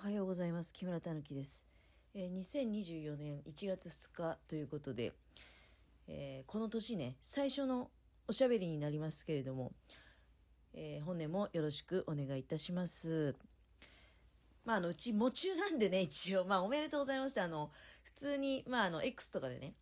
おはようございます。木村たぬきです、えー、2024年1月2日ということで、えー、この年ね最初のおしゃべりになりますけれども、えー、本年もよろしくお願いいたします。まああのうち夢中なんでね一応。まあおめでとうございますあの普通にまああの X とかでね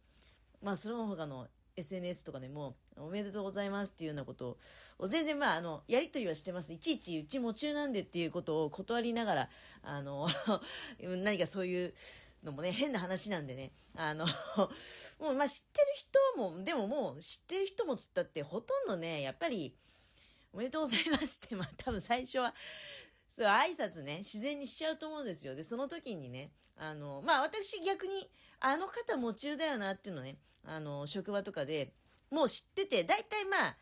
まあその他の SNS とかでも、おめでとうございますっていうようなことを、全然まあ、あの、やりとりはしてます。いちいちうち夢中なんでっていうことを断りながら、あの、何かそういうのもね、変な話なんでね、あの、もうまあ知ってる人も、でももう知ってる人もつったってほとんどね、やっぱり、おめでとうございますって、まあ多分最初は、そう挨拶ね、自然にしちゃうと思うんですよ。で、その時にね、あの、まあ私逆に、あの方夢中だよなっていうのね、あの、職場とかでもう知ってて、大体まあ、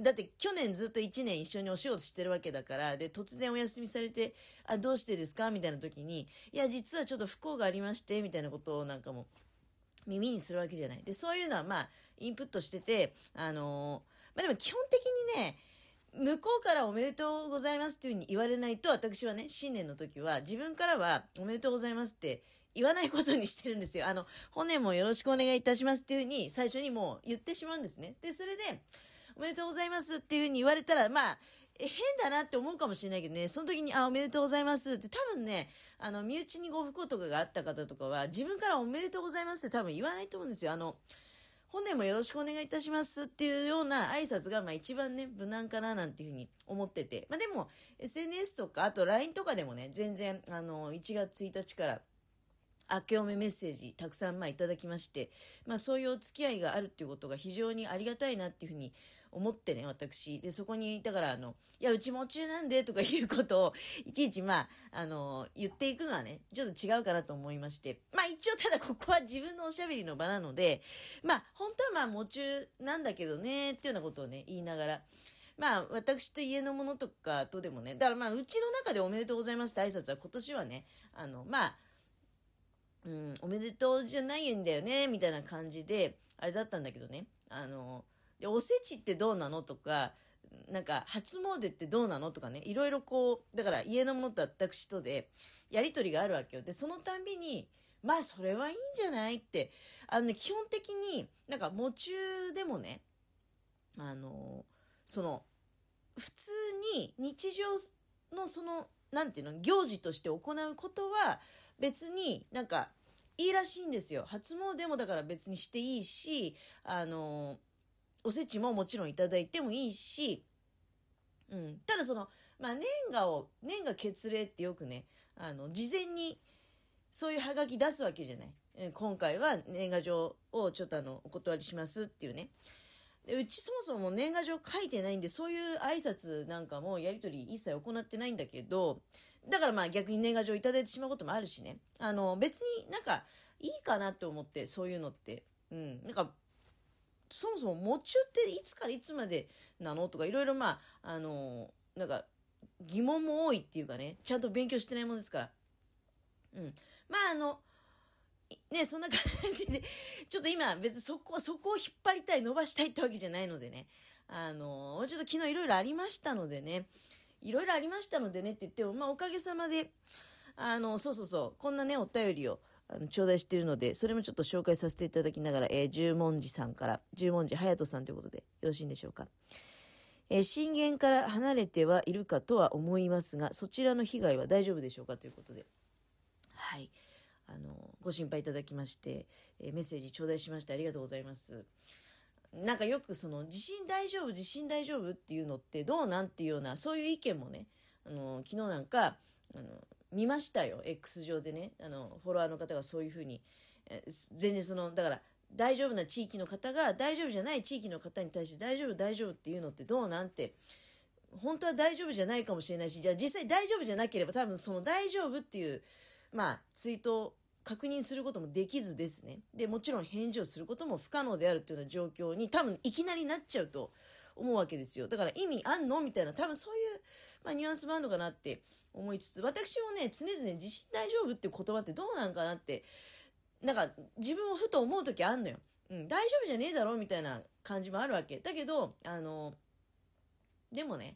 だって去年ずっと1年一緒にお仕事してるわけだから、で、突然お休みされて、あ、どうしてですか？みたいな時に、いや、実はちょっと不幸がありまして、みたいなことをなんかも耳にするわけじゃない。で、そういうのはまあ、インプットしてて、あのまあでも基本的にね、向こうからおめでとうございますっていうふうに言われないと、私はね、新年の時は自分からはおめでとうございますって言わないことにしてるんですよ。あの、本年もよろしくお願いいたしますっていうふうに最初にもう言ってしまうんですね。で、それで、おめでとうございますっていうふうに言われたら、まあ、変だなって思うかもしれないけどね、その時に、あ、おめでとうございますって多分ね、あの、身内にご不幸とかがあった方とかは、自分からおめでとうございますって多分言わないと思うんですよ。あの、本年もよろしくお願いいたしますっていうような挨拶が、まあ一番ね、無難かななんていうふうに思ってて。まあでも、SNS とか、あと LINE とかでもね、全然、あの、1月1日から明けおめメッセージたくさんまあいただきまして、まあそういうお付き合いがあるっていうことが非常にありがたいなっていうふうに思ってね、私。で、そこに、だからあの、いや、うちも中なんでとかいうことを、いちいちまあ、あの、言っていくのはね、ちょっと違うかなと思いまして。まあ一応ただここは自分のおしゃべりの場なので、まあ本当はまあ夢中なんだけどね、っていうようなことをね、言いながら、まあ、私と家のものとかとでもね、だからまあ、うちの中でおめでとうございますって挨拶は今年はね、あの、まあ、うん、おめでとうじゃないんだよね、みたいな感じで、あれだったんだけどね。あの、で、おせちってどうなのとか、なんか、初詣ってどうなのとかね、いろいろこう、だから家のものと私とで、やりとりがあるわけよ。で、そのたんびに、まあ、それはいいんじゃないって、あのね、基本的に、なんか、夢中でもね、あの、その、普通に日常のその、なんていうの、行事として行うことは、別になんかいいらしいんですよ。初詣もだから別にしていいし、あの、おせちももちろんいただいてもいいし、うん。ただその、まあ、年賀を、年賀血礼ってよくね、あの、事前にそういうハガキ出すわけじゃない。今回は年賀状をちょっとあの、お断りしますっていうね。でうちそもそも年賀状書いてないんで、そういう挨拶なんかもやり取り一切行ってないんだけど、だからまあ逆に年賀状いただいてしまうこともあるしね。あの、別になんかいいかなって思って、そういうのって。うん。なんか、そもそも夢中っていつからいつまでなのとかいろいろまあ、あの、なんか疑問も多いっていうかね、ちゃんと勉強してないもんですから。うん。まああの、ね、そんな感じで、ちょっと今別にそこ、そこを引っ張りたい、伸ばしたいってわけじゃないのでね。あの、ちょっと昨日いろいろありましたのでね、いろいろありましたのでねって言っても、まあおかげさまで、あの、そうそうそう、こんなね、お便りを、あの、頂戴しているので、それもちょっと紹介させていただきながら、えー、十文字さんから、十文字隼人さんということで、よろしいんでしょうか。えー、震源から離れてはいるかとは思いますが、そちらの被害は大丈夫でしょうか？ということで。はい。あの、ご心配いただきまして、えー、メッセージ頂戴しましてありがとうございます。なんかよくその地震大丈夫地震大丈夫っていうのってどうなんっていうようなそういう意見もねあの昨日なんかあの見ましたよ。X 上でね。あのフォロワーの方がそういうふうに、え全然そのだから大丈夫な地域の方が大丈夫じゃない地域の方に対して大丈夫大丈夫っていうのってどうなんて本当は大丈夫じゃないかもしれないしじゃあ実際大丈夫じゃなければ多分その大丈夫っていうまあツイート確認することもできずですね。で、もちろん返事をすることも不可能であるというような状況に多分いきなりなっちゃうと思うわけですよ。だから意味あんの？みたいな多分そういう、まあ、ニュアンスもあるのかなって思いつつ、私もね、常々地震大丈夫っていう言葉ってどうなんかなって、なんか自分をふと思う時あんのよ。うん、大丈夫じゃねえだろ？みたいな感じもあるわけ。だけど、あの、でもね、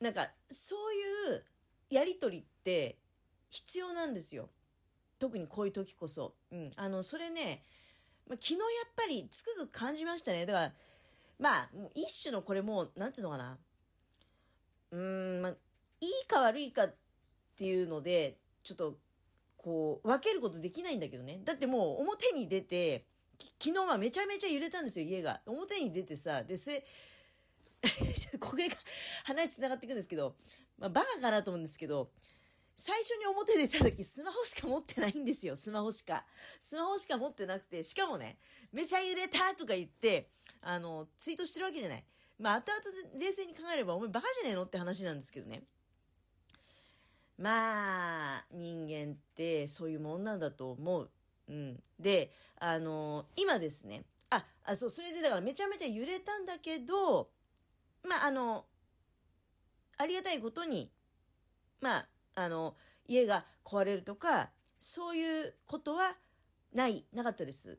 なんかそういうやりとりって必要なんですよ。特にこういう時こそ。うん。あの、それね、ま、昨日やっぱりつくづく感じましたね。だから、まあ、一種のこれもう、なんていうのかな。うん、まあ、いいか悪いかっていうので、ちょっと、こう、分けることできないんだけどね。だってもう表に出て、昨日はめちゃめちゃ揺れたんですよ、家が。表に出てさ、で、それ、これが話つながっていくんですけど、まあ、バカかなと思うんですけど、最初に表出た時スマホしか持ってないんですよ、スマホしか。スマホしか持ってなくて、しかもね、めちゃ揺れたとか言って、あの、ツイートしてるわけじゃない。まあ、後々冷静に考えれば、お前バカじゃねえのって話なんですけどね。まあ、人間ってそういうもんなんだと思う。うん。で、あの今ですね、あ、あ、そう、それでだからめちゃめちゃ揺れたんだけど、まあ、あの、ありがたいことに、まあ、あの、家が壊れるとか、そういうことはない、なかったです。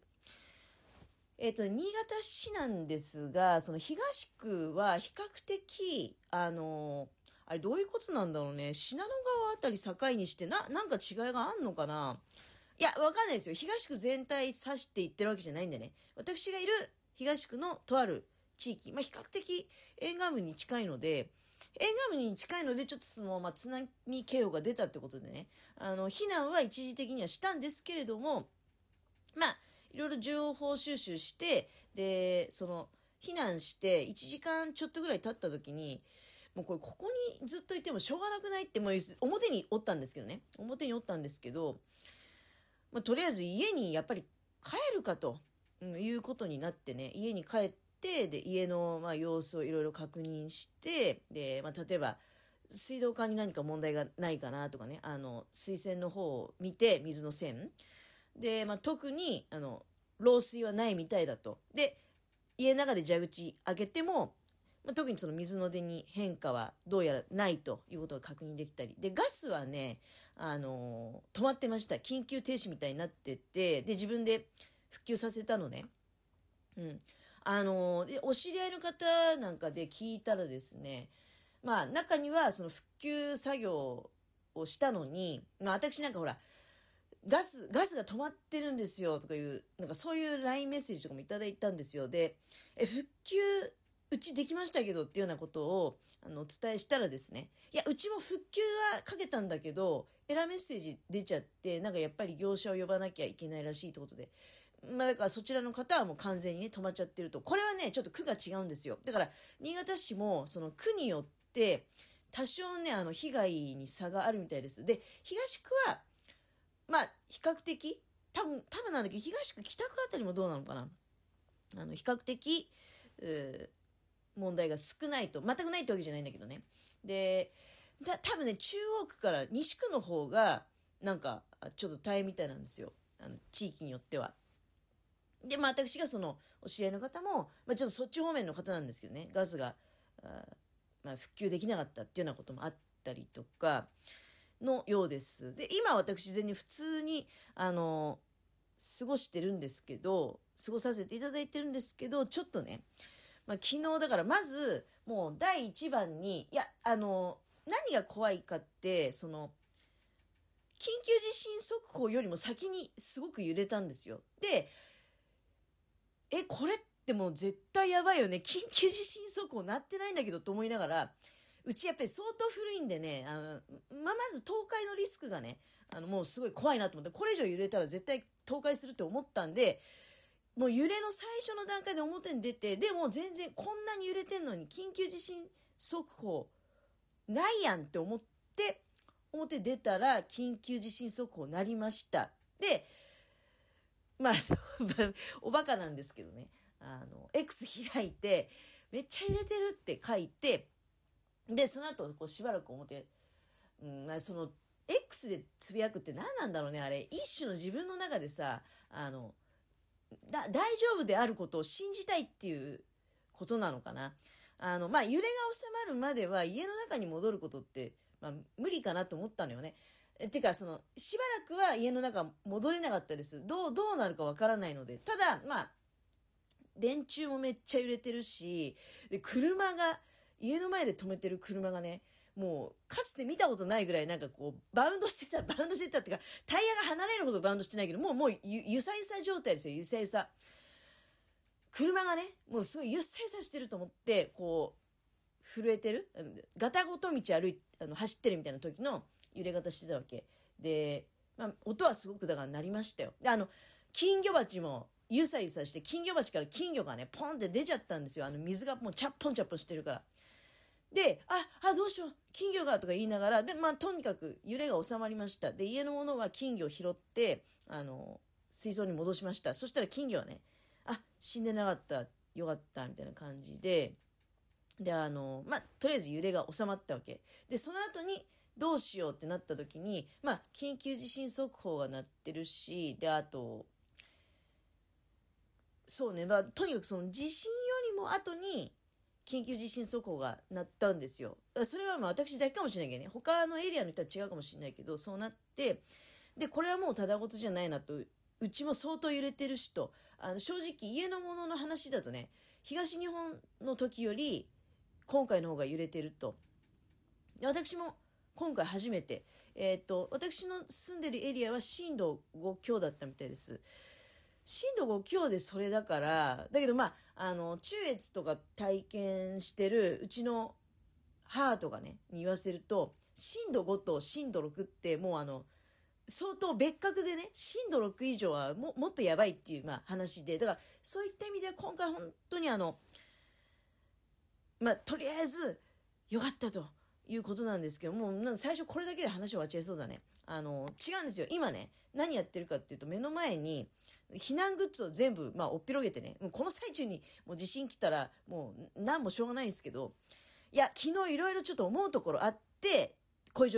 えっ、と、新潟市なんですが、その東区は比較的、あの、あれどういうことなんだろうね。信濃川あたり境にして、な、なんか違いがあんのかないや、わかんないですよ。東区全体指して言ってるわけじゃないんでね。私がいる東区のとある地域、まあ、比較的沿岸部に近いので、沿岸部に近いので、ちょっとその、まあ、津波警報が出たってことでね、あの、避難は一時的にはしたんですけれども、まあ、いろいろ情報収集して、で、その、避難して1時間ちょっとぐらい経った時に、もうこれここにずっといてもしょうがなくないってもう表におったんですけどね。表におったんですけど、まあ、とりあえず家にやっぱり帰るかということになってね家に帰ってで家のまあ様子をいろいろ確認してで、まあ、例えば水道管に何か問題がないかなとかねあの水栓の方を見て水の線で、まあ、特にあの漏水はないみたいだと。で家の中で蛇口開けてもまあ、特にその水の出に変化はどうやらないということが確認できたり。でガスはね、あのー、止まってました。緊急停止みたいになっててで自分で復旧させたのね、うん。あの、でお知り合いの方なんかで聞いたらですねまあ中にはその復旧作業をしたのに、まあ、私なんかほらガス、ガスが止まってるんですよとかいう、なんかそういう LINE メッセージとかもいただいたんですよ。で、え、復旧うちできましたけどっていうようなことをあのお伝えしたらですねいやうちも復旧はかけたんだけどエラーメッセージ出ちゃってなんかやっぱり業者を呼ばなきゃいけないらしいってことでまあ、だからそちらの方はもう完全にね止まっちゃってるとこれはねちょっと区が違うんですよ。だから新潟市もその区によって多少ねあの被害に差があるみたいです。で東区はまあ比較的多分多分なんだけど東区北区あたりもどうなのかな。あの比較的問題が少ないと全くないってわけじゃないんだけどね。でた多分ね中央区から西区の方がなんかちょっと大変みたいなんですよ。あの地域によっては。で、まあ、私がそのお知り合いの方も、まあ、ちょっとそっち方面の方なんですけどねガスが、まあ、復旧できなかったっていうようなこともあったりとかのようです。で今私全然普通にあの過ごしてるんですけど過ごさせていただいてるんですけどちょっとねまあ、昨日だからまずもう第1番にいやあの何が怖いかってその緊急地震速報よりも先にすごく揺れたんですよ。でえこれってもう絶対やばいよね緊急地震速報なってないんだけどと思いながらうちやっぱり相当古いんでねあの、まあ、まず倒壊のリスクがねあのもうすごい怖いなと思ってこれ以上揺れたら絶対倒壊するって思ったんでもう揺れの最初の段階で表に出て、でも全然こんなに揺れてんのに緊急地震速報ないやんって思って、表出たら緊急地震速報なりました。で、まあ、おバカなんですけどね、あの、X 開いて、めっちゃ揺れてるって書いて、で、その後、こうしばらく表、うん、その、X でつぶやくって何なんだろうね、あれ。一種の自分の中でさ、あの、大丈夫であることを信じたいっていうことなのかな。あの、まあ、揺れが収まるまでは家の中に戻ることって、まあ、無理かなと思ったのよね。てか、その、しばらくは家の中戻れなかったです。どう、どうなるかわからないので。ただ、まあ、電柱もめっちゃ揺れてるし、で、車が、家の前で止めてる車がね、もう、かつて見たことないぐらいなんかこう、バウンドしてた、バウンドしてたっていうか、タイヤが離れるほどバウンドしてないけど、もう、もうゆ、ゆさゆさ状態ですよ、ゆさゆさ。車がね、もうすごいゆさゆさしてると思って、こう、震えてる？ガタごと道歩い、あの、走ってるみたいな時の揺れ方してたわけ。で、まあ、音はすごくだから鳴りましたよ。で、あの、金魚鉢も、ゆさゆさして、金魚鉢から金魚がね、ポンって出ちゃったんですよ。あの、水がもうチャッポンチャッポンしてるから。で、あ、あ、どうしよう、金魚がとか言いながら、で、まあ、とにかく揺れが収まりました。で、家のものは金魚を拾って、あの、水槽に戻しました。そしたら金魚はね、あ、死んでなかった、よかった、みたいな感じで、で、あの、まあ、とりあえず揺れが収まったわけ。で、その後に、どうしようってなった時に、まあ、緊急地震速報が鳴ってるし、で、あと、そうね、まあ、とにかくその地震よりも後に、緊急地震速報が鳴ったんですよ。それはまあ私だけかもしれないけどね、他のエリアの人は違うかもしれないけど、そうなって、で、これはもうただごとじゃないなと、うちも相当揺れてるしと、あの正直家のものの話だとね、東日本の時より今回の方が揺れてると。私も今回初めて、えっ、と、私の住んでるエリアは震度5強だったみたいです。震度5強でそれだから、だけどまあ、あの、中越とか体験してるうちの母とかね、に言わせると、震度5と震度6ってもうあの、相当別格でね、震度6以上はももっとやばいっていう、まあ、話で、だからそういった意味では今回本当にあの、まあ、とりあえず良かったと。いうことなんですけども、う最初これだけで話終わっちゃいそうだね。あの、違うんですよ。今ね、何やってるかっていうと目の前に、避難グッズを全部、まあ、おっぴろげてね、もうこの最中にもう地震来たら、もう何もしょうがないんですけど、いや、昨日いろいろちょっと思うところあって、こういう状